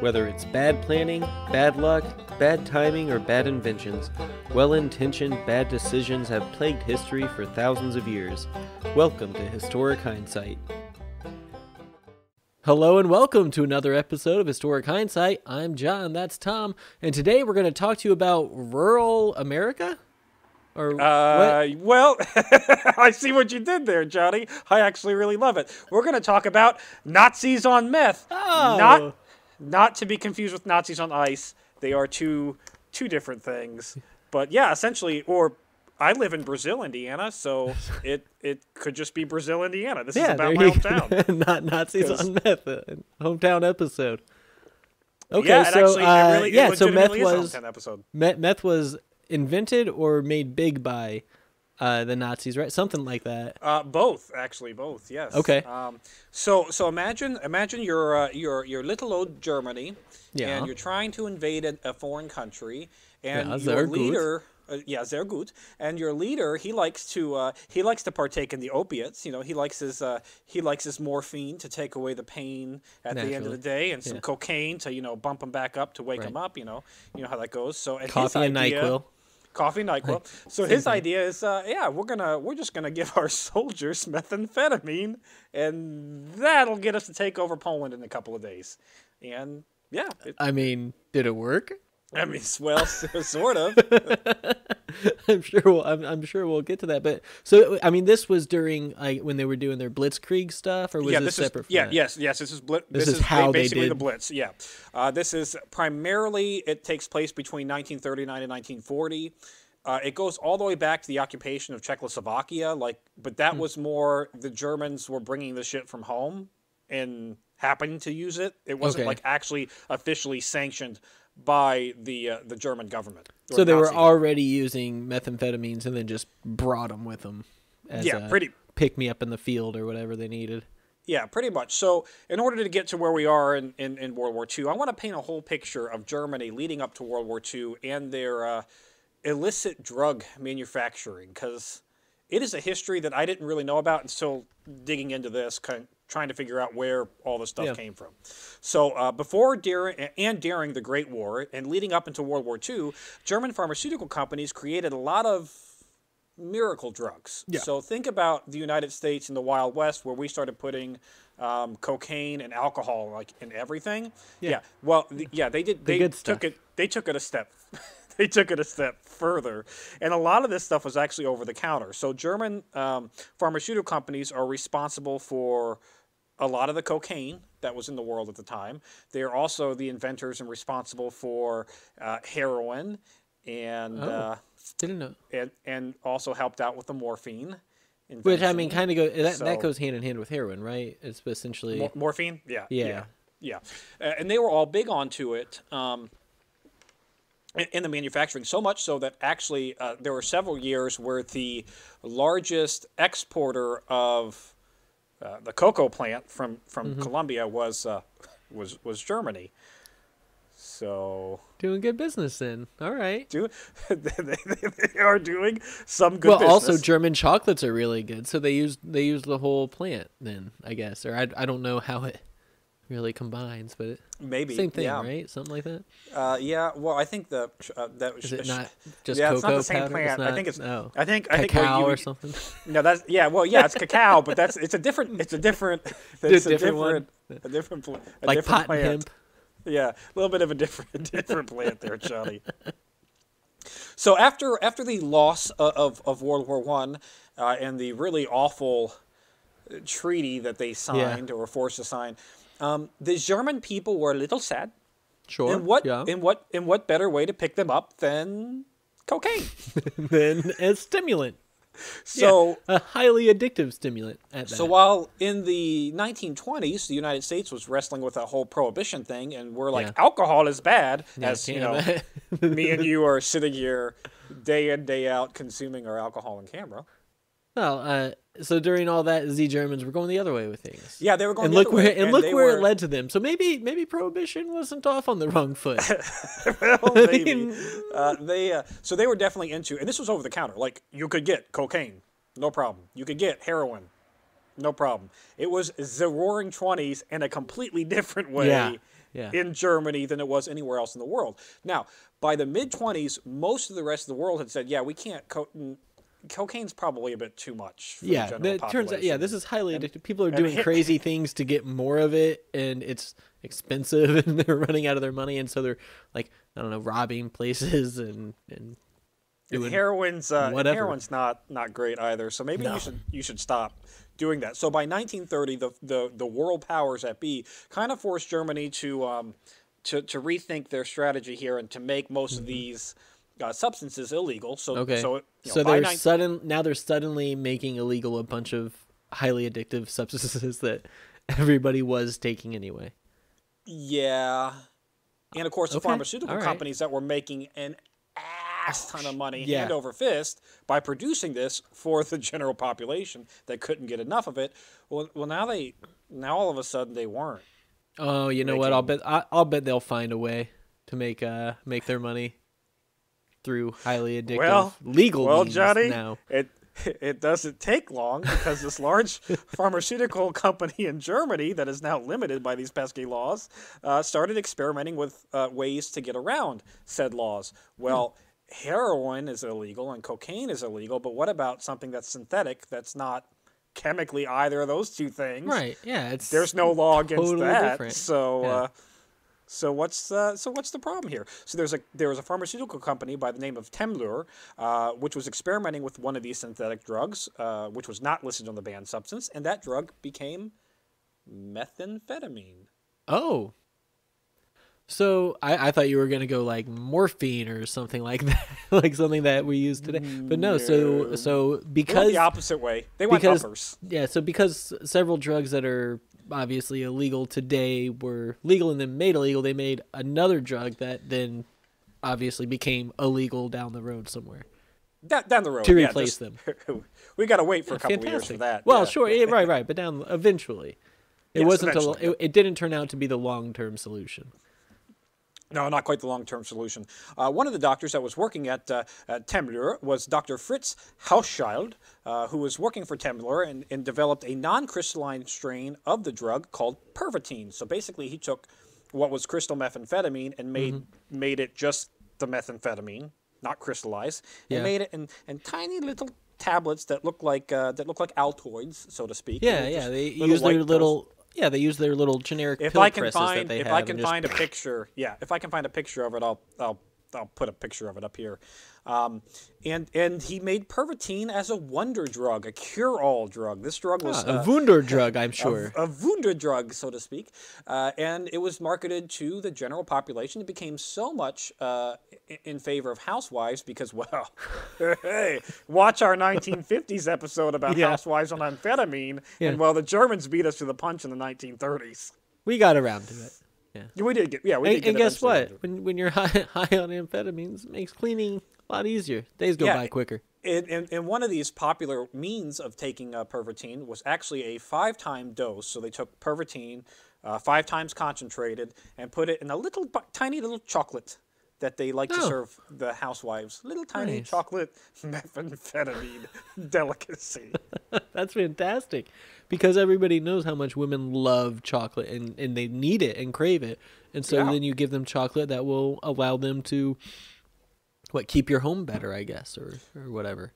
Whether it's bad planning, bad luck, bad timing, or bad inventions, well intentioned bad decisions have plagued history for thousands of years. Welcome to Historic Hindsight. Hello and welcome to another episode of Historic Hindsight. I'm John, that's Tom, and today we're going to talk to you about rural America? Or Uh, well, I see what you did there, Johnny. I actually really love it. We're going to talk about Nazis on meth. Oh. Not, not to be confused with Nazis on ice. They are two two different things. But yeah, essentially, or I live in Brazil, Indiana, so it it could just be Brazil, Indiana. This is about my hometown. Not Nazis on meth, uh, hometown episode. Okay, yeah, so actually, uh, it really, yeah, so meth legitimately is a was meth, meth was invented or made big by uh, the Nazis, right? Something like that. Uh, both, actually, both. Yes. Okay. Um, so, so imagine, imagine you're, uh, you're, you're little old Germany, Yeah. and you're trying to invade a, a foreign country, and Yeah, your leader. Uh, yeah, sehr gut. And your leader, he likes to uh, he likes to partake in the opiates. You know, he likes his uh, he likes his morphine to take away the pain at the end of the day, and some Yeah. cocaine to you know bump him back up to wake Right. him up. You know, you know how that goes. So and Coffee and idea- Nyquil. Coffee Nyquil. So his idea is, uh, yeah, we're gonna we're just gonna give our soldiers methamphetamine, and that'll get us to take over Poland in a couple of days. And yeah, it, I mean, did it work? I mean, well, sort of. I'm sure. We'll, I'm, I'm sure we'll get to that. But so, I mean, this was during like when they were doing their Blitzkrieg stuff, or was yeah, this, this is separate? Yeah, that? yes, yes. This is blit. This This, is how ba- they basically did- the Blitz. Yeah, uh, this is primarily it takes place between 1939 and 1940. Uh, it goes all the way back to the occupation of Czechoslovakia, like, but that Hmm. was more the Germans were bringing the shit from home and happening to use it. It wasn't Okay. like actually officially sanctioned by the uh, the German government. So they were Nazi government. already using methamphetamines and then just brought them with them. As Yeah, a pretty- pick me up in the field or whatever they needed. Yeah, pretty much. So, in order to get to where we are in, in, in World War II, I want to paint a whole picture of Germany leading up to World War II and their uh, illicit drug manufacturing, because it is a history that I didn't really know about until digging into this, kind trying to figure out where all this stuff Yeah. came from. So, uh, before, during, and during the Great War, and leading up into World War II, German pharmaceutical companies created a lot of miracle drugs. Yeah. So think about the United States in the Wild West, where we started putting um, cocaine and alcohol like in everything. Yeah. Well, th- yeah, they did. They good took it. They took it a step. they took it a step further, and a lot of this stuff was actually over the counter. So German um, pharmaceutical companies are responsible for a lot of the cocaine that was in the world at the time. They are also the inventors and responsible for uh, heroin and. Oh. Uh, Didn't know. and and also helped out with the morphine. Which I mean, kind of go that, that goes hand in hand with heroin, right? It's essentially Mor- morphine. Yeah, Yeah. yeah, yeah. Uh, and they were all big onto it. Um, in- in the manufacturing, so much so that actually uh, there were several years where the largest exporter of uh, the cocoa plant from from Mm-hmm. Colombia was uh, was was Germany. So doing good business. Then all right. do they, they, they are doing some good well, business. also German chocolates are really good, so they use they use the whole plant. Then I guess, or I, I don't know how it really combines, but it, maybe same thing, yeah. right? Something like that. Uh, yeah, well, I think the uh, that Is it not just yeah, cocoa it's not the same powder? plant. I not- think it's no. I think I think you, or something. No, that's yeah. Well, yeah, it's cacao, but that's it's a different. It's a different. It's a different one? different. A different. pl- A like different pot plant. hemp. Yeah, a little bit of a different different plant there, Johnny. So after after the loss of, of, of World War One uh, and the really awful treaty that they signed or were forced to sign, um, the German people were a little sad. Sure. And what Yeah. in what in what better way to pick them up than cocaine? then as stimulant. So a highly addictive stimulant. At that. So while in the 1920s, the United States was wrestling with a whole prohibition thing, and we're like, Yeah. alcohol is bad, Yeah, as you know, me and you are sitting here day in day out consuming our alcohol on camera. Well, uh, so during all that, the Germans were going the other way with things. Yeah, they were going and the look other where way, and and look where were- it led to them. So maybe maybe prohibition wasn't off on the wrong foot. well, I maybe. mean- uh, they uh, so they were definitely into, and this was over the counter. Like you could get cocaine, no problem. You could get heroin, no problem. It was the Roaring Twenties in a completely different way Yeah, yeah. in Germany than it was anywhere else in the world. Now, by the mid twenties, most of the rest of the world had said, "Yeah, we can't." Co- cocaine's probably a bit too much. For yeah, it turns out yeah, this is highly addictive. People are doing hit- crazy things to get more of it, and it's expensive, and they're running out of their money, and so they're like I don't know, robbing places and and And doing heroin's uh, heroin's not not great either. So maybe No. you should you should stop doing that. So by 1930, the the, the world powers that be kind of forced Germany to um, to to rethink their strategy here and to make most of these uh, substances illegal. So. Okay. so you know, so they're 19 sudden now they're suddenly making illegal a bunch of highly addictive substances that everybody was taking anyway. yeah, and of course the Okay, pharmaceutical right. companies that were making an ass ton of money Yeah. hand over fist by producing this for the general population that couldn't get enough of it. Well, well now they now all of a sudden they weren't. Oh, you know what? I'll bet I, I'll bet they'll find a way to make uh make their money through highly addictive Well, legal well, means Johnny, now. it it doesn't take long because this large pharmaceutical company in Germany that is now limited by these pesky laws uh, started experimenting with uh, ways to get around said laws. Well, heroin is illegal and cocaine is illegal, but what about something that's synthetic that's not chemically either of those two things? Right? Yeah, it's There's no law against totally that. different. So. Yeah. Uh, so what's uh, so what's the problem here? So there's a there was a pharmaceutical company by the name of Temmler, uh, which was experimenting with one of these synthetic drugs, uh, which was not listed on the banned substance, and that drug became methamphetamine. Oh. So I, I thought you were gonna go like morphine or something like that, like something that we use today. But no, so so They went because the opposite way. They went because uppers. yeah, so because several drugs that are obviously illegal today were legal and then made illegal, they made another drug that then obviously became illegal down the road somewhere. Da- down the road to yeah, replace just- we got to wait for a couple of years for that. Well, yeah. sure, yeah, right, right, but down eventually. It Yes, wasn't. A, it, it didn't turn out to be the long-term solution. No, not quite the long-term solution. Uh, one of the doctors that was working at, uh, at Temmler was Dr. Fritz Hauschild, uh, who was working for Temmler and, and developed a non-crystalline strain of the drug called Pervitin. So basically, he took what was crystal methamphetamine and made Mm-hmm. made it just the methamphetamine, not crystallized, and Yeah. made it in, in tiny little tablets that look like uh, that look like Altoids, so to speak. Yeah, yeah. They use their pills. little. Yeah, they use their little generic if pill I can presses find that they if have. I and can just- find a picture, yeah, if I can find a picture of it, I'll I'll I'll put a picture of it up here. Um, and and he made Pervitin as a wonder drug, a cure-all drug. This drug was Ah, a uh, Wunder drug, I'm sure. a Wunder drug, so to speak, uh, and it was marketed to the general population. It became so much uh, in favor of housewives because, well, hey, watch our 1950s episode about Yeah. housewives on amphetamine, Yeah. and well, the Germans beat us to the punch in the 1930s. we got around to it. Yeah. Yeah, We did get, yeah, we And, did get and guess what? When when you're high high on amphetamines, it makes cleaning a lot easier. Days go Yeah, by quicker. And, and, and one of these popular means of taking uh, Pervitin was actually a five-time dose. So they took Pervitin, uh, five times concentrated, and put it in a little tiny little chocolate that they like to Oh. serve the housewives. Little tiny Nice. chocolate methamphetamine delicacy. That's fantastic, because everybody knows how much women love chocolate and and they need it and crave it, and so Yeah. then you give them chocolate that will allow them to. What keep your home better, I guess, or or whatever.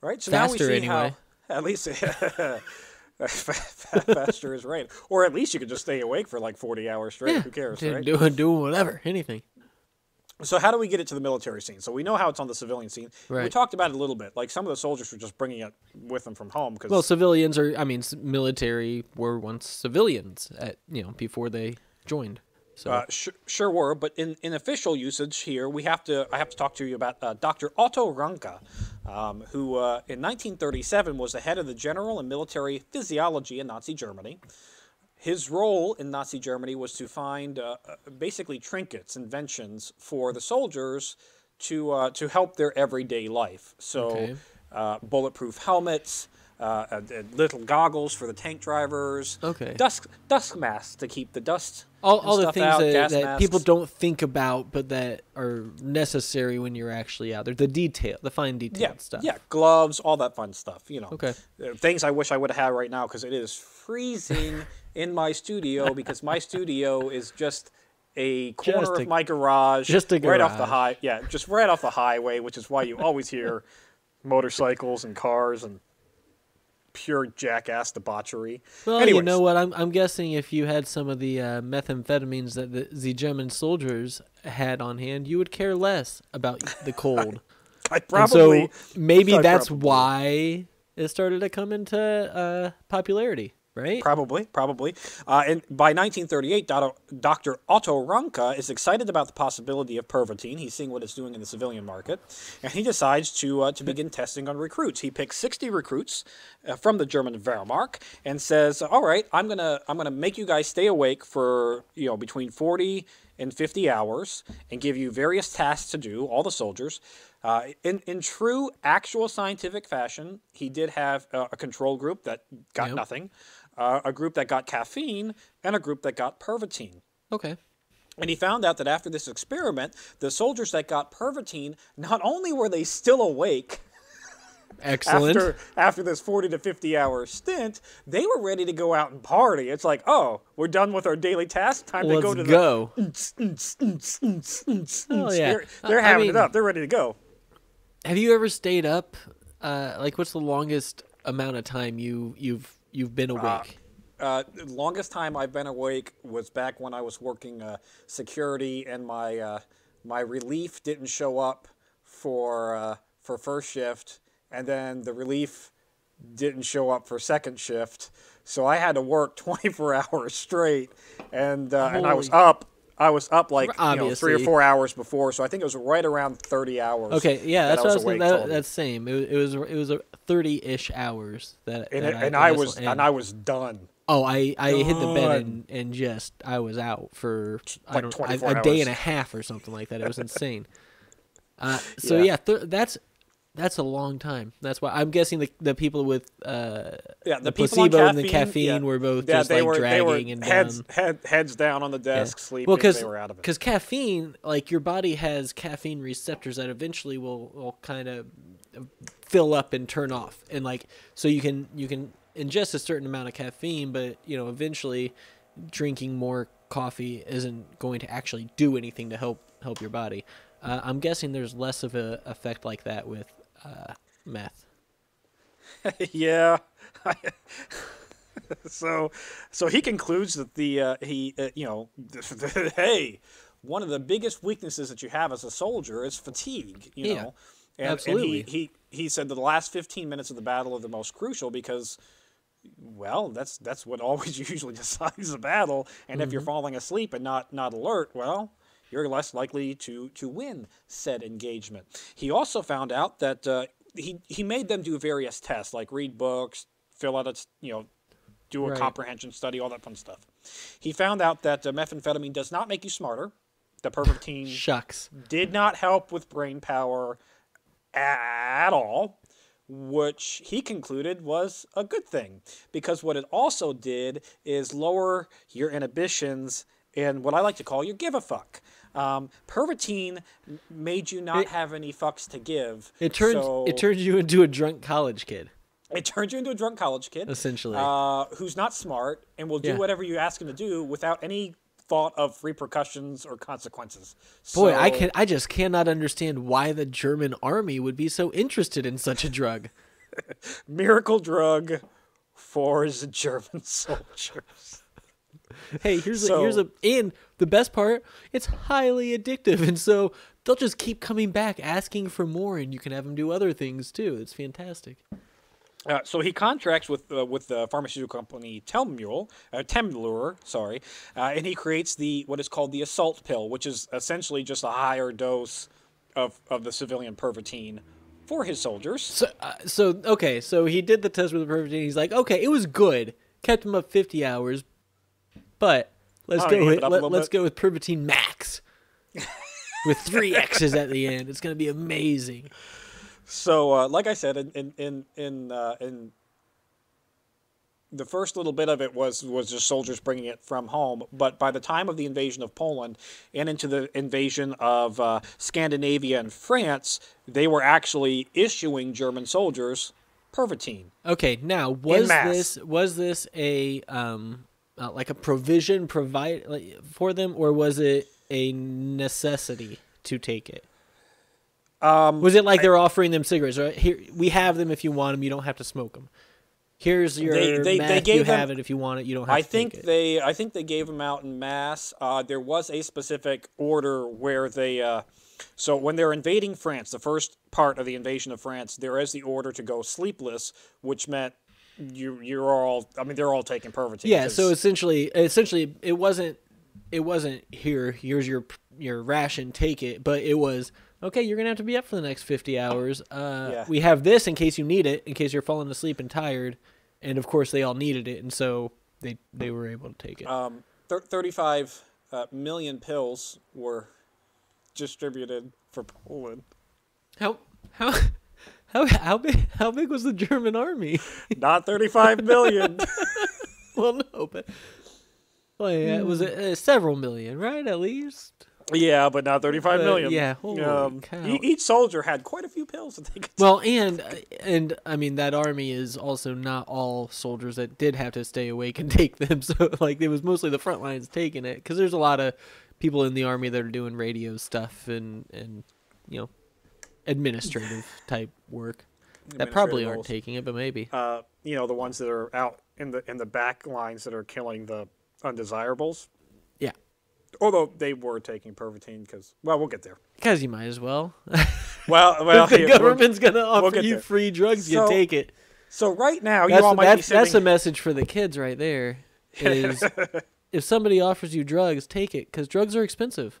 Right? So now we see anyway. how at least faster is right. Or at least you could just stay awake for like 40 hours straight. Who cares, right? Doing doing whatever, anything. So how do we get it to the military scene? So we know how it's on the civilian scene. We talked about it a little bit. Like some of the soldiers were just bringing it with them from home because Well, civilians are. I mean, military were once civilians at you know before they joined. So uh, sh- sure were. But in, in official usage here, we have to I have to talk to you about uh, Dr. Otto Ranke, um, who uh, in 1937 was the head of the general and military physiology in Nazi Germany. His role in Nazi Germany was to find uh, uh, basically trinkets, inventions for the soldiers to uh, to help their everyday life. So Okay. uh, bulletproof helmets, uh, uh, uh, little goggles for the tank drivers. Okay. Dust dust masks to keep the dust. all, all the things out, that, that people don't think about but that are necessary when you're actually out there the detail the fine detail Yeah, stuff yeah, gloves, all that fun stuff. You know, Okay. Things I wish I would have had right now because it is freezing in my studio because my studio is just a corner Just a- of my garage, just a garage. right off the high, yeah, just right off the highway, which is why you always hear motorcycles and cars and pure jackass debauchery. well you know what? I'm, I'm guessing if you had some of the uh, methamphetamines that the, the german soldiers had on hand you would care less about the cold. I And probably so maybe I that's probably- why it started to come into uh, popularity right Probably, probably. Uh, and by 1938, Dr. Otto Ranke is excited about the possibility of Pervitin. He's seeing what it's doing in the civilian market, and he decides to uh, to begin testing on recruits. He picks 60 recruits uh, from the German Wehrmacht and says, "All right, I'm gonna I'm gonna make you guys stay awake for you know between 40 and 50 hours, and give you various tasks to do. All the soldiers." Uh, in, in true actual scientific fashion, he did have uh, a control group that got Yep. nothing, uh, a group that got caffeine, and a group that got pervitin. okay And he found out that after this experiment, the soldiers that got pervitin, not only were they still awake excellent after after this 40 to 50 hour stint, they were ready to go out and party. It's like, oh, we're done with our daily task. Time to let's go to go the. Oh, yeah. They're, they're I- I having mean- it up. They're ready to go. Have you ever stayed up? Uh, like, what's the longest amount of time you you've you've been awake? Uh, the longest time I've been awake was back when I was working uh, security, and my uh, my relief didn't show up for uh, for first shift, and then the relief didn't show up for second shift, so I had to work 24 hours straight, and uh, and I was up. I was up like you know, three or four hours before, so I think it was right around 30 hours. okay, yeah, that that's what I was awake thinking. That, that's same. It, was- it was it was a thirty-ish hours that. and, that it, and I was will and. I was done. Oh, I I hit the bed and, and just I was out for I Like don't a, 24 a day and a half or something like that. It was insane. Uh, so Yeah. yeah, th- that's that's a long time. That's why I'm guessing the the people with uh Yeah, the, the placebo and the caffeine, caffeine yeah. were both yeah, just like were, they were dragging and heads down. head, heads down on the Yeah. desk, sleeping. Well, because they were out of it. because caffeine, like your body has caffeine receptors that eventually will will kind of fill up and turn off, and like so you can you can ingest a certain amount of caffeine, but you know eventually drinking more coffee isn't going to actually do anything to help help your body. Uh, I'm guessing there's less of a effect like that with uh, meth. yeah. so, so he concludes that the uh, he uh, you know hey, one of the biggest weaknesses that you have as a soldier is fatigue. You Yeah, know, and, absolutely. And he, he he said that the last fifteen minutes of the battle are the most crucial because. Well, that's that's what always usually decides the battle. And if you're falling asleep and not not alert, well, you're less likely to to win said engagement. He also found out that uh, he he made them do various tests, like read books, fill out a, you know, do a Right. comprehension study, all that fun stuff. He found out that uh, methamphetamine does not make you smarter. The pervitin Shucks. did not help with brain power at all, which he concluded was a good thing because what it also did is lower your inhibitions and what I like to call your give a fuck. Um, Pervitin made you not It- have any fucks to give. It turns so it turns you into a drunk college kid, it turned you into a drunk college kid essentially. uh, who's not smart and will do Yeah. whatever you ask him to do without any thought of repercussions or consequences. Boy, I can I just cannot understand why the German army would be so interested in such a drug. miracle drug for the German soldiers. Hey, here's a, here's a and the best part, it's highly addictive, and so they'll just keep coming back asking for more, and you can have them do other things too. It's fantastic. Uh, so he contracts with uh, with the pharmaceutical company Temmule, uh, Temmler, sorry, uh, and he creates the what is called the assault pill, which is essentially just a higher dose of, of the civilian pervitin for his soldiers. So, uh, so okay, so he did the test with the perfect, he's like, okay, it was good, kept him up fifty hours, but let's go with it let, let's bit? go with Pervitin Max with three X's at the end. It's gonna be amazing. So, uh, like I said, in in in in, uh, in the first little bit of it was was just soldiers bringing it from home. But by the time of the invasion of Poland and into the invasion of uh, Scandinavia and France, they were actually issuing German soldiers Pervitin. Okay, now was this was this a um uh, like a provision provide like, for them, or was it a necessity to take it? Um, Was it like they're offering them cigarettes? Right here, we have them if you want them. You don't have to smoke them. Here's your They- they- they gave you them- have it if you want it. You don't have I to think they I think they gave them out in mass. Uh, there was a specific order where they uh, so when they're invading France, the first part of the invasion of France, there is the order to go sleepless, which meant you you're all I mean they're all taking Pervitin. Yeah, 'cause- so essentially, essentially, it wasn't, it wasn't here. Here's your your ration. Take it. But it was okay. You're gonna have to be up for the next fifty hours. Uh, Yeah. we have this in case you need it, in case you're falling asleep and tired. And of course, they all needed it, and so they they were able to take it. um, thir- 35 uh, million pills were distributed for Poland. how how how how big how big was the German army? Not 35 million. well, no, but well, yeah, it was uh, several million, right? At least. yeah, but not 35 Uh, million. yeah, holy um, cow. each soldier had quite a few pills that they could Well, and and I mean that army is also not all soldiers that did have to stay awake and take them. So like it was mostly the front lines taking it because there's a lot of people in the army that are doing radio stuff and and you know administrative type work that probably aren't taking it, but maybe. uh, you know, the ones that are out in the in the back lines that are killing the undesirables. Yeah, Although they were taking Pervitin because, well, we'll get there. because you might as well. Well, well, the here, government's gonna offer get you there. free drugs, you So, take it. So right now, you That's all might be that's, that's a message for the kids right there. Is if somebody offers you drugs, take it because drugs are expensive.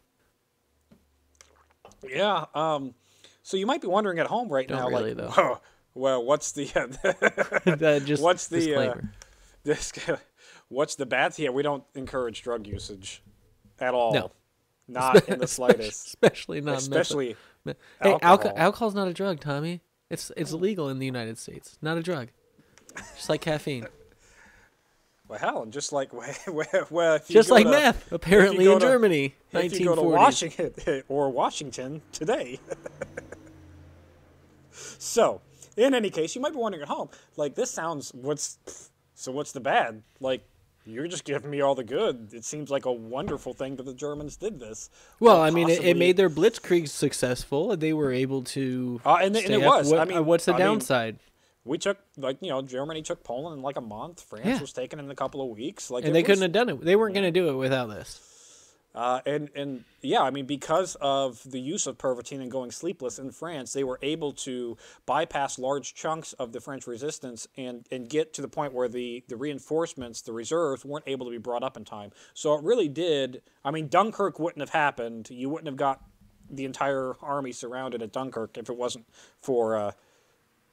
yeah. Um. So you might be wondering at home right Don't now, really, like, though. "Whoa, well, what's the That just What's the, uh, this? What's the bad? Yeah, we don't encourage drug usage at all. No. Not in the slightest. especially not meth- Especially me- Hey, alcohol. alcohol. alcohol's not a drug, Tommy. It's it's illegal in the United States. Not a drug. Just like caffeine. well, hell, and just like well, well if you Just like to- meth, apparently in to- Germany, If you go to Washington or Washington today. So, in any case, you might be wondering at home, like this sounds what's so what's the bad? Like you're just giving me all the good. It seems like a wonderful thing that the Germans did this. Well, Or I mean, it, it made their blitzkrieg successful. and They were able to. Uh, and it- and it up. was. What- I mean- what's the I mean, downside? we took like you know Germany took Poland in like a month. France Yeah. was taken in a couple of weeks. Like and they was- couldn't have done it. They weren't going to do it without this. Uh, and and yeah, I mean, because of the use of Pervitin and going sleepless in France, they were able to bypass large chunks of the French resistance and, and get to the point where the, the reinforcements, the reserves, weren't able to be brought up in time. So it really did. I mean, Dunkirk wouldn't have happened. You wouldn't have got the entire army surrounded at Dunkirk if it wasn't for uh,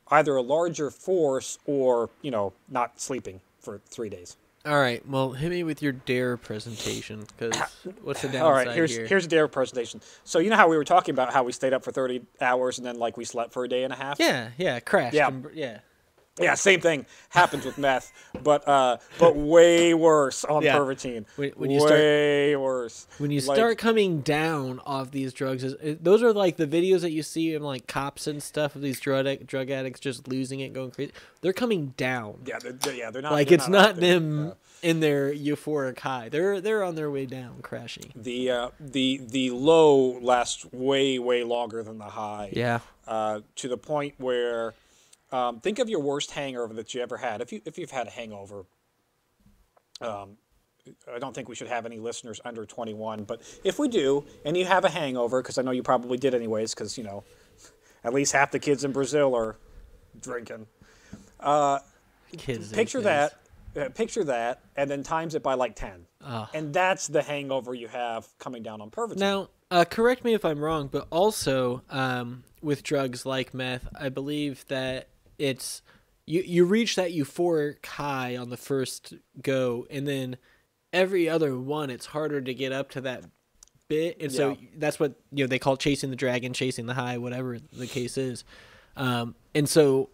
either a larger force or you know not sleeping for three days. All right. Well, hit me with your dare presentation because what's the downside All right, here's here? here's a dare presentation. So you know how we were talking about how we stayed up for 30 hours and then like we slept for a day and a half? yeah, yeah, crashed. Yeah. and yeah. Yeah, same thing happens with meth, but uh, but way worse on Yeah. Pervitin. When- when you start- way worse. When you Like, start coming down off these drugs, is- those are like the videos that you see in like cops and stuff of these drug drug addicts just losing it, going crazy. They're coming down. yeah, they're, they're- yeah, they're not like they're it's not there. them in their euphoric high. They're they're on their way down, crashing. The uh, the the low lasts way way longer than the high. Yeah. uh, to the point where um, think of your worst hangover that you ever had. If you if you've had a hangover, um, I don't think we should have any listeners under 21. But if we do, and you have a hangover, because I know you probably did anyways, because you know, at least half the kids in Brazil are drinking. Kids. Picture that. Uh, picture that, and then times it by like 10. Ugh. And that's the hangover you have coming down on Pervitin. Now, uh, correct me if I'm wrong, but also um, with drugs like meth, I believe that it's you you reach that euphoric high on the first go, and then every other one, it's harder to get up to that bit, and so that's what you know they call chasing the dragon, chasing the high, whatever the case is. Um, and so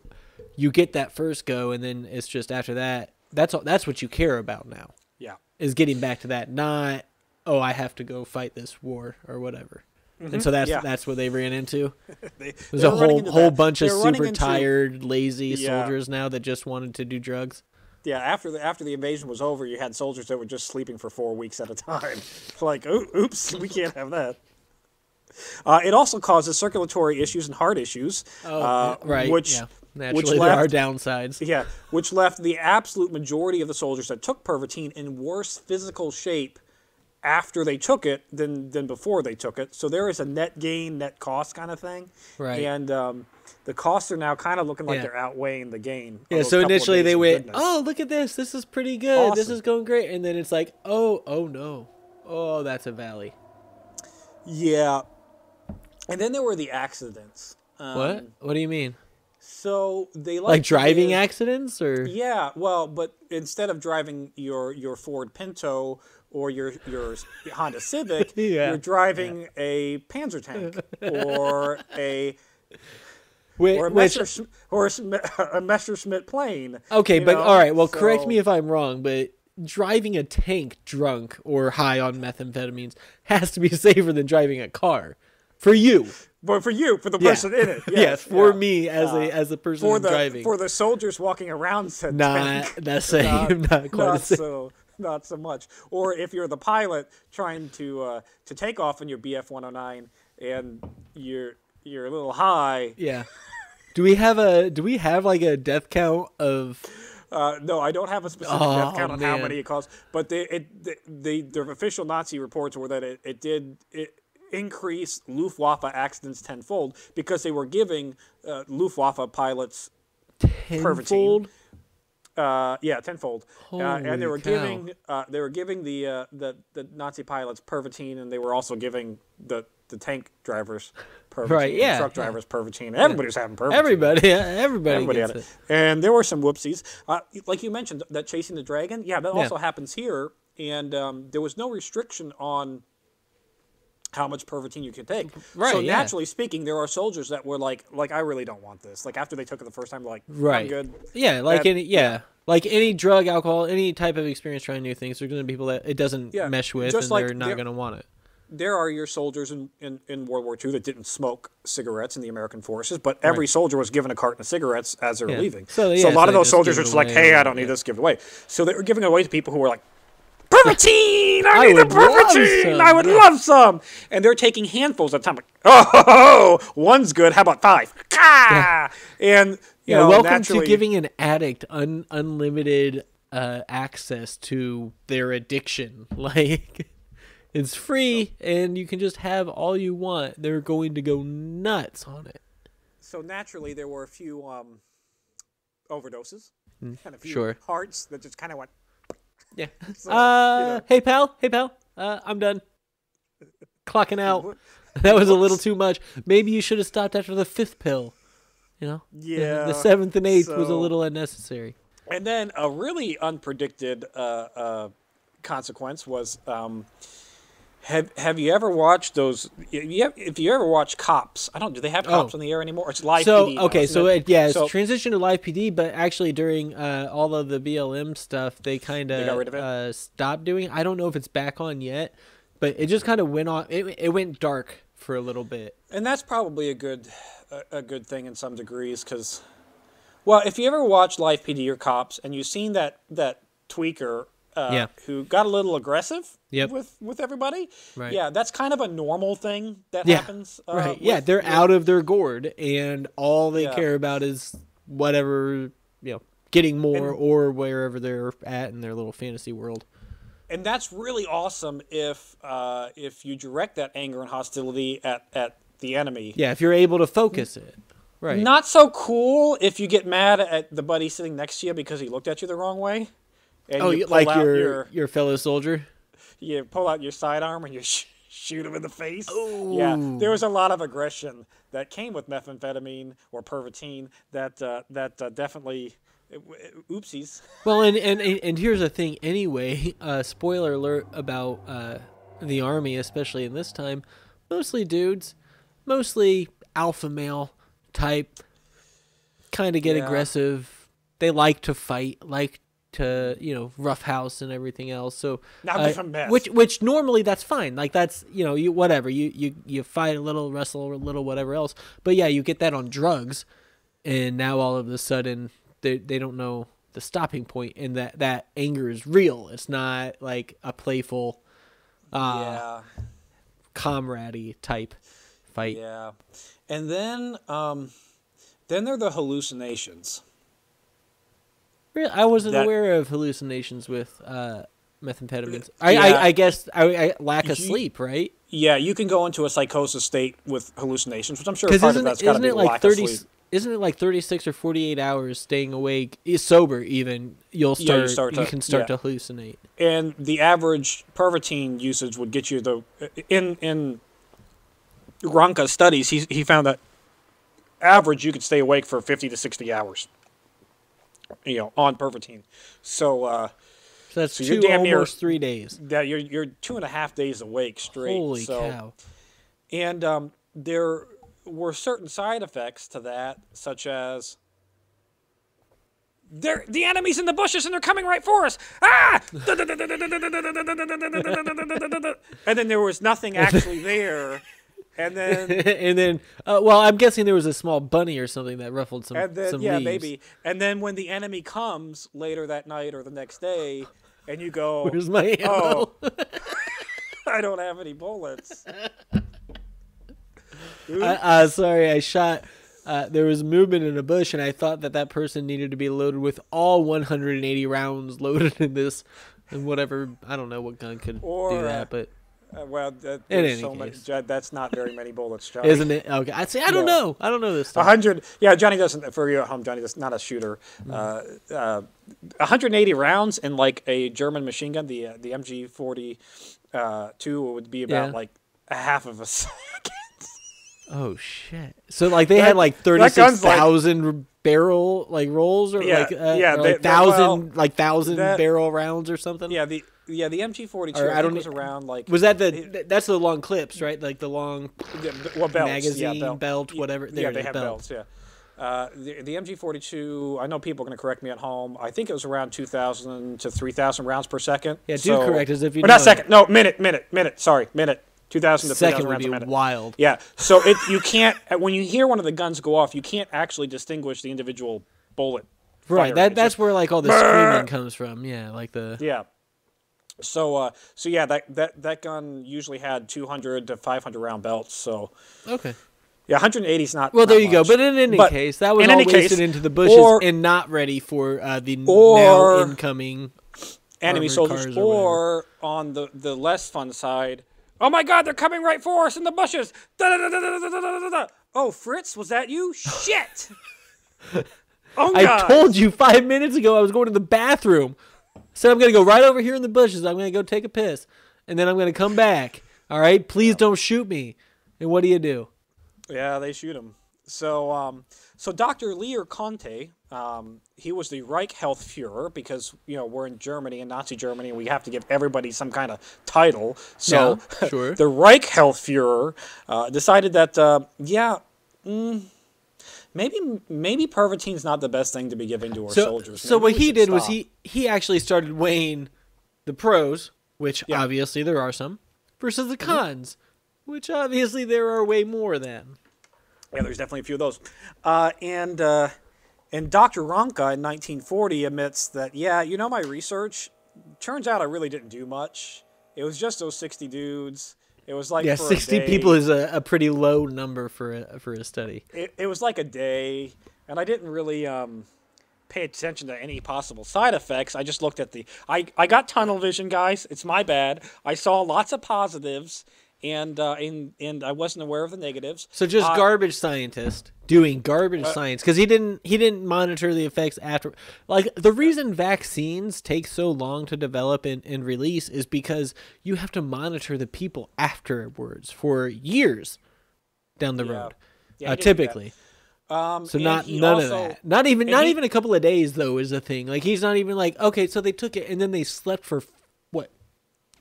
you get that first go, and then it's just after that. That's all, that's what you care about now Yeah. is getting back to that, not oh I have to go fight this war or whatever. And so that's Mm-hmm. yeah. that's what they ran into. They, There's a whole whole that. bunch of They were running super into- tired, lazy Yeah. soldiers now that just wanted to do drugs. Yeah, after the after the invasion was over, you had soldiers that were just sleeping for four weeks at a time. like, oops, we can't have that. Uh, it also causes circulatory issues and heart issues. uh, right. Which, yeah. which Naturally, there are left, downsides. yeah, which left the absolute majority of the soldiers that took Pervitin in worse physical shape after they took it than than before they took it. So there is a net gain, net cost kind of thing. Right. And um, the costs are now kind of looking like Yeah. they're outweighing the gain. Yeah, so initially they went, goodness. "Oh, look at this! This is pretty good. This is going great." And then it's like, "Oh, oh no, oh that's a valley." Yeah. And then there were the accidents. Um, What? What do you mean? So they like, Like driving give- accidents or? Yeah, well, but instead of driving your your Ford Pinto or your your Honda Civic, Yeah. you're driving a Panzer tank or a or a which- Messerschmitt or a, a Messerschmitt plane. okay, but know? all right. Well, correct me if I'm wrong, but driving a tank drunk or high on methamphetamines has to be safer than driving a car, for you. But for you, for the Yeah. person in it, Yes, yes, for yeah. me as Uh, a as the person for the driving. for the soldiers walking around said not tank. the same. Not, quite not the same. so not so much or if you're the pilot trying to uh, to take off in your bf 109 and you're you're a little high Yeah. Do we have a do we have like a death count of uh, no i don't have a specific Oh, death count on how many it caused but they, it the, the the official nazi reports were that it, it did it increase luftwaffe accidents tenfold because they were giving uh, luftwaffe pilots tenfold? Uh, yeah, tenfold. Uh, and they were cow. giving uh, they were giving the, uh, the the Nazi pilots Pervitin, and they were also giving the the tank drivers Pervitin, Right, yeah, truck yeah. drivers Pervitin. Everybody was having Pervitin. Everybody, yeah, everybody, Everybody had it. it. And there were some whoopsies. Uh, like you mentioned, that chasing the dragon. Yeah, that Yeah. also happens here. And um, there was no restriction on how much Pervitin you could take. Mm-hmm. Right, So yeah. naturally speaking, there are soldiers that were like, like I really don't want this. Like after they took it the first time, like, Right. I'm good. Yeah, like That- any yeah, like any drug, alcohol, any type of experience trying new things. There's going to be people that it doesn't Yeah, mesh with, just and like they're not going to want it. there are your soldiers in, in, in World War II that didn't smoke cigarettes in the American forces, but every soldier was given a carton of cigarettes as they were Yeah. leaving. So, So, a lot so of those soldiers are just like, hey, I don't need yeah. this, give it away. So they were giving it away to people who were like, Pervitin! I, I need the would love some." I would love some! And they're taking handfuls at a time. Like, oh, one's good. How about five? Ah! And, you Yeah, know, welcome naturally, to giving an addict un- unlimited uh, access to their addiction. Like it's free, and you can just have all you want. They're going to go nuts on it. so naturally there were a few um, overdoses and a few sure. hearts that just kind of went Yeah. So, uh, you know. hey pal, hey pal, uh, I'm done. Clocking out. That was a little too much. Maybe you should have stopped after the fifth pill. You know. The- Yeah, The seventh and eighth was a little unnecessary. And then a really unpredicted uh, uh, consequence was um, have have you ever watched those? If you ever watch Cops, I don't. Do they have Cops Oh. on the air anymore? It's live. So PD okay, so it? it, yeah, it's So- transition to live PD, but actually during uh, all of the BLM stuff, they kind They got rid of uh, stopped doing. I don't know if it's back on yet, but it just kind of went on. It, it went dark for a little bit. and that's probably a good a, a good thing in some degrees because, well, if you ever watch Live PD or Cops and you've seen that that tweaker. Uh, Yeah. Who got a little aggressive Yep. with with everybody? Right. Yeah, that's kind of a normal thing that Yeah, happens. Uh, right? yeah, they're with- out of their gourd, and all they Yeah. care about is whatever you know, getting more or wherever they're at in their little fantasy world. and that's really awesome if uh, if you direct that anger and hostility at, at the enemy. Yeah, if you're able to focus it, right? Not so cool if you get mad at the buddy sitting next to you because he looked at you the wrong way. And oh, you like your, your your fellow soldier. you pull out your sidearm and you sh- shoot him in the face. Yeah, there was a lot of aggression that came with methamphetamine or Pervitin that uh, that uh, definitely oopsies. Well, and, and and here's the thing. Anyway, uh, spoiler alert about uh, the army, especially in this time, mostly dudes, mostly alpha male type, kind of get Yeah. aggressive. They like to fight, like to you know roughhouse and everything else. So uh, with a mess. which which normally that's fine. Like that's you know you whatever you you you fight a little, wrestle a little, whatever else. But yeah, you get that on drugs, and now all of a sudden they they don't know the stopping point, and that that anger is real. It's not like a playful, uh, yeah. comradey type fight. Yeah. And then um then there are the hallucinations. Really, I wasn't That- aware of hallucinations with uh, methamphetamines. I, Yeah. I, I guess I, I lack of You- sleep, right? Yeah, you can go into a psychosis state with hallucinations, which I'm sure part of that's got to be like lack thirty? of sleep. Isn't it like thirty six or forty eight hours staying awake, sober even? You'll Yeah, start. you start you to- can start yeah. to hallucinate. And the average pervitine usage would get you the in in Ranke's studies, he he found that average you could stay awake for 50 to 60 hours. You know, on pervitine. So uh So that's So 2 you're damn near- almost three days. that you're you're two and a half days awake straight. Holy so, cow! And um, there were certain side effects to that, such as they're, the enemy's in the bushes and they're coming right for us. Ah! and then there was nothing actually there. And then, and then, uh, well, I'm guessing there was a small bunny or something that ruffled some and then some yeah, leaves. maybe. And then when the enemy comes later that night or the next day, and you go, Where's my ammo? oh, I don't have any bullets. I, uh, sorry, I shot. Uh, there was movement in a bush, and I thought that that person needed to be loaded with all 180 rounds loaded in this, and whatever. I don't know what gun could Or, do that, but Uh, well, that, In any so case. Judd, that's not very many bullets, Johnny. isn't it? Okay, I say I don't No. know. I don't know this A stuff. hundred, yeah. Johnny doesn't. For you at home, Johnny is not a shooter. Mm. Uh, uh, 180 rounds in like a German machine gun, the uh, the MG40 uh, two would be about Yeah. like a half of a second. Oh shit! So like they That- had like thirty six like- barrel like rolls or Yeah, like uh, yeah, or, like they- thousand well, like thousand that- barrel rounds or something. yeah, the yeah the MG42 Or I, don't was around like Was that the it- that's the long clips right? Like the long yeah, well, belts, magazine, yeah, belt, Y- whatever. There yeah, they have belt. belts. Yeah. Uh, the, the MG42, I know people are going to correct me at home. I think it was around 2,000 to 3,000 rounds per second. Yeah, do So- correct us if you Or know not it. second. No, minute, minute, minute. Sorry, minute. 2,000 to 3,000 second would rounds be a minute. wild. Yeah. So it you can't when you hear one of the guns go off, you can't actually distinguish the individual bullet. Right. That that's just- where like all the screaming comes from. Yeah, like the yeah. So, uh, so yeah, that, that that gun usually had 200 to 500 round belts. So, okay, yeah, 180 is not. Well, there not you much. go. But in any but case, that was in all wasted into the bushes or, and not ready for uh, the now incoming enemy soldiers. Or, or on the the less fun side, oh my God, they're coming right for us in the bushes! Da, da, da, oh, Fritz, was that you? Shit! oh, God. I told you five minutes ago I was going to the bathroom. Said I'm gonna go right over here in the bushes. I'm gonna go take a piss, and then I'm gonna come back. All right, please don't shoot me. And what do you do? Yeah, they shoot him. So, um, so Dr. Lear Conti, um, he was the Reich Health Führer because you know we're in Germany and Nazi Germany, and we have to give everybody some kind of title. So, Yeah, sure. the Reich Health Führer uh, decided that uh, yeah, mm, maybe maybe pervitine's not the best thing to be giving to our So, soldiers. so Maybe what he did was he he actually started weighing the pros, which Yeah. obviously there are some, versus the Mm-hmm. cons, which obviously there are way more than. Yeah, there's definitely a few of those. Uh, and uh, and Dr. Ranke in 1940 admits that, yeah, you know, my research turns out I really didn't do much. It was just those 60 dudes. It was like Yeah, for a sixty day. people is a, a pretty low number for a for a study. It, it was like a day, and I didn't really um, pay attention to any possible side effects. I just looked at the. I, I got tunnel vision, guys. It's my bad. I saw lots of positives, and uh, and and I wasn't aware of the negatives. So just Uh, garbage scientist doing garbage science because he didn't he didn't monitor the effects after. Like the reason vaccines take so long to develop and, and release is because you have to monitor the people afterwards for years down the Yeah. road. Yeah, uh, he did that. typically, Um, so not none also- of that. Not even not he- even a couple of days though is a thing. Like he's not even like okay, so they took it and then they slept for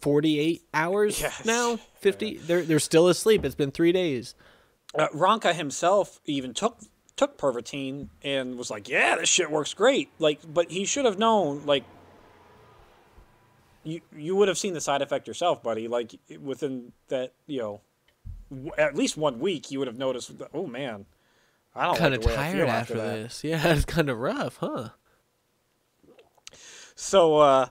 what forty eight hours Yes. now. Fifty. They're they're still asleep. It's been three days. Uh, Ranke himself even took took Pervitin and was like, "Yeah, this shit works great." Like, but he should have known. Like, you you would have seen the side effect yourself, buddy. Like within that, you know, w- at least one week, you would have noticed. Oh man, I don't know. Kind of I tired feel after, this. Yeah, it's kind of rough, huh? So, uh,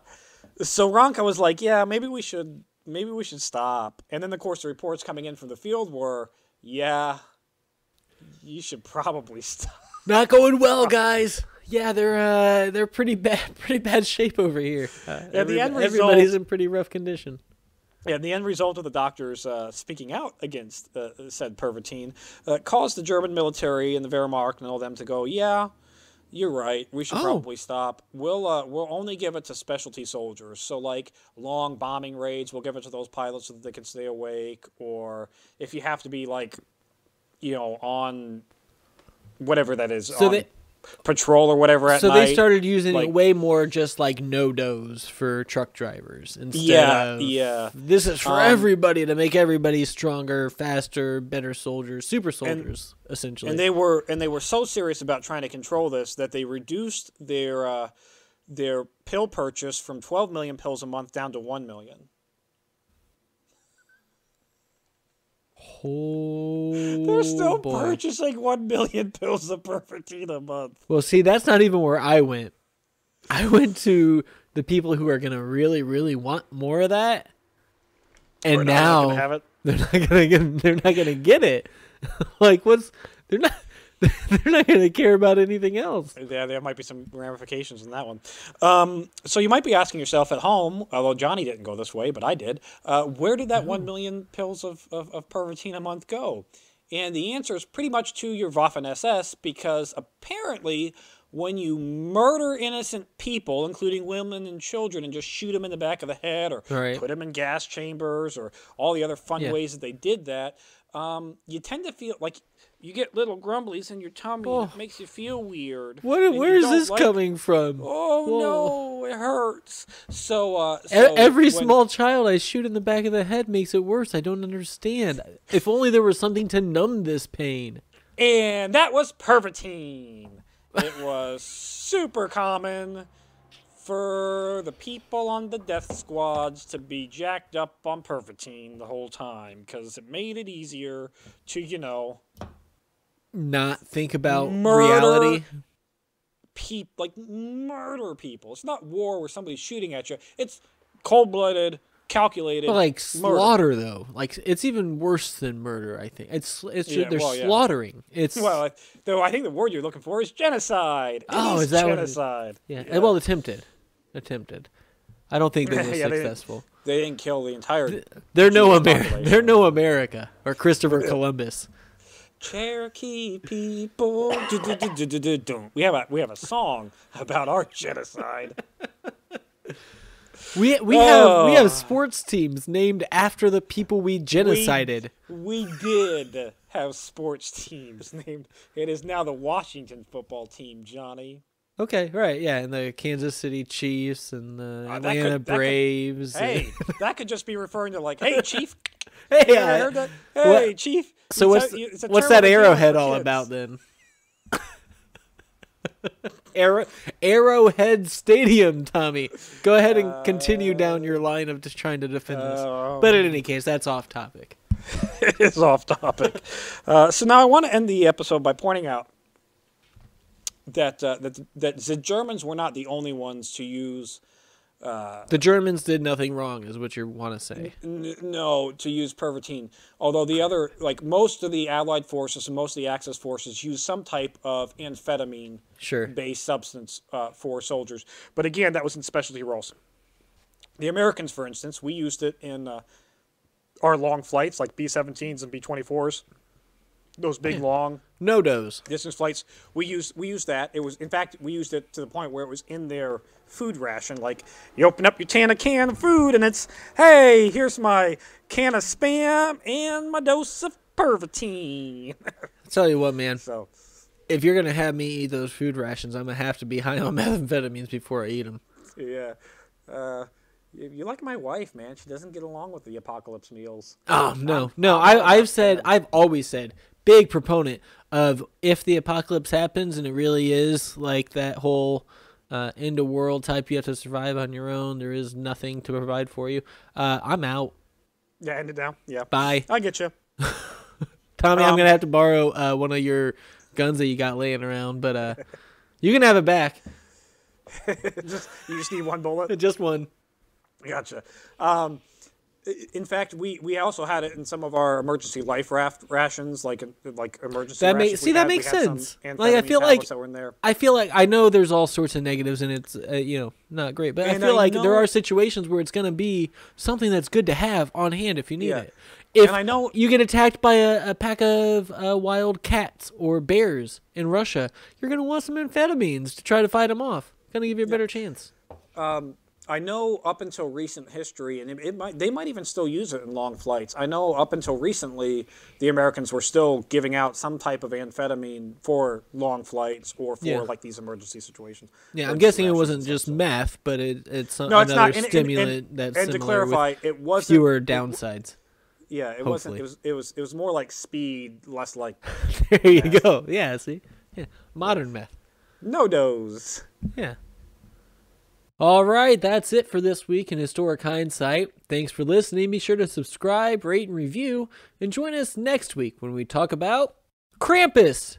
so Ranke was like, "Yeah, maybe we should, maybe we should stop." And then, of course, the reports coming in from the field were, "Yeah, you should probably stop." Not going well, guys. Yeah, they're uh, they're pretty bad, pretty bad shape over here. Uh, Yeah, the end result, everybody's in pretty rough condition. Yeah, and the end result of the doctors uh, speaking out against uh, said Pervitin uh, caused the German military and the Wehrmacht and all them to go, "Yeah, you're right. We should Oh. probably stop. We'll uh, we'll only give it to specialty soldiers. So like long bombing raids, we'll give it to those pilots so that they can stay awake. Or if you have to be like, you know, on whatever that is, So on they- patrol or whatever at So night. they started using like- it way more just like NoDoz for truck drivers instead Yeah, of yeah. this is for Um, everybody to make everybody stronger, faster, better soldiers, super soldiers, essentially. and they were and they were so serious about trying to control this that they reduced their uh, their pill purchase from 12 million pills a month down to 1 million. Oh, They're still boy. purchasing 1 million pills of Pervitin a month. Well, see, that's not even where I went. I went to the people who are gonna really, really want more of that, and We're now they're not gonna get. They're not gonna get it. like, what's? They're not. They're not gonna care about anything else. Yeah, there might be some ramifications in that one. Um, so you might be asking yourself at home, although Johnny didn't go this way, but I did. Uh, where did that one million pills of, of, of Pervitin a month go? And the answer is pretty much to your Waffen SS because apparently, when you murder innocent people, including women and children, and just shoot them in the back of the head or Right. put them in gas chambers or all the other fun Yeah. ways that they did that, um, you tend to feel like you get little grumblies in your tummy. Oh. It makes you feel weird. What? Where is this like- coming from? Oh Whoa. no, it hurts. So, uh, so Every when- small child I shoot in the back of the head makes it worse. I don't understand. If only there was something to numb this pain. and that was Pervitin. It was super common for the people on the death squads to be jacked up on Pervitin the whole time because it made it easier to, you know, Not think about Murder. reality. peep like murder people. It's not war where somebody's shooting at you. It's cold-blooded, calculated, But like murder. slaughter though, like it's even worse than murder. I think it's it's Yeah, they're well, yeah. slaughtering. It's Well, though I think the word you're looking for is genocide. It Oh, is that what it is? genocide? yeah, well attempted, attempted. I don't think they were Yeah, they- successful. They didn't kill the entire They're no America. They're no America or Christopher Columbus. Cherokee people. Du- du- dum. We have a we have a song about our genocide. We we have we Oh. have sports teams named after the people we genocided. We did have sports teams named. It is now the Washington football team, Johnny. Okay, right, yeah, and the Kansas City Chiefs and the Uh, Atlanta could- that could- Braves. Hey, that could just be referring to like, hey, Chief. hey, yeah. heard that? Hey, What- Chief. So what's a- what's that arrowhead all kids. about then? Arrow, Arrowhead Stadium, Tommy. Go ahead and continue down your line of just trying to defend this. Um, But in any case, that's off topic. it is off topic. Uh, so now I want to end the episode by pointing out that uh, that that the Germans were not the only ones to use The Germans did nothing wrong, is what you want to say. n- no to use Pervitin. Although the other like most of the Allied forces and most of the Axis forces use some type of amphetamine Sure. based substance uh, for soldiers. But again, that was in specialty roles. The Americans, for instance, we used it in uh, our long flights like B 17s and B 24s. Those big long NoDoz. distance flights we used we used that it was in fact we used it to the point where it was in their food ration like you open up your can of can of food and it's hey here's my can of spam and my dose of pervitin tell you what, man. so If you're gonna have me eat those food rations, I'm gonna have to be high on methamphetamines before I eat them. yeah uh, You like my wife, man. She doesn't get along with the apocalypse meals. Oh no, no. I I've said I've always said big proponent of if the apocalypse happens and it really is like that whole uh, end of world type. You have to survive on your own. There is nothing to provide for you. Uh, I'm out. Yeah, end it now. Yeah. Bye, I get you. Tommy. I'm Um, gonna have to borrow uh, one of your guns that you got laying around, but uh, you can have it back. just you just need one bullet. Just one. Gotcha. Um, in fact, we, we also had it in some of our emergency life raft rations, like like emergency. That ma- see, that had. Makes sense. Like, I feel like- that were in there. I feel like I know there's all sorts of negatives and it's uh, you know not great, but And I feel I like there are situations where it's gonna be something that's good to have on hand if you need Yeah. it. If And I know- you get attacked by a, a pack of uh, wild cats or bears in Russia, you're gonna want some amphetamines to try to fight them off. Gonna give you a better chance. I know up until recent history, and it, it might they might even still use it in long flights. I know up until recently, the Americans were still giving out some type of amphetamine for long flights or for Yeah. like these emergency situations. Yeah, I'm guessing it wasn't just so- meth, but it, it's No, it's another not. And, and- stimulant and, that's and to clarify, with it wasn't fewer downsides. Yeah, it wasn't. It was. It was. It was more like speed, less like there you go. Yeah, see, yeah, modern meth. NoDoz. Yeah. All right, that's it for this week in Historic Hindsight. Thanks for listening. Be sure to subscribe, rate, and review, and join us next week when we talk about Krampus.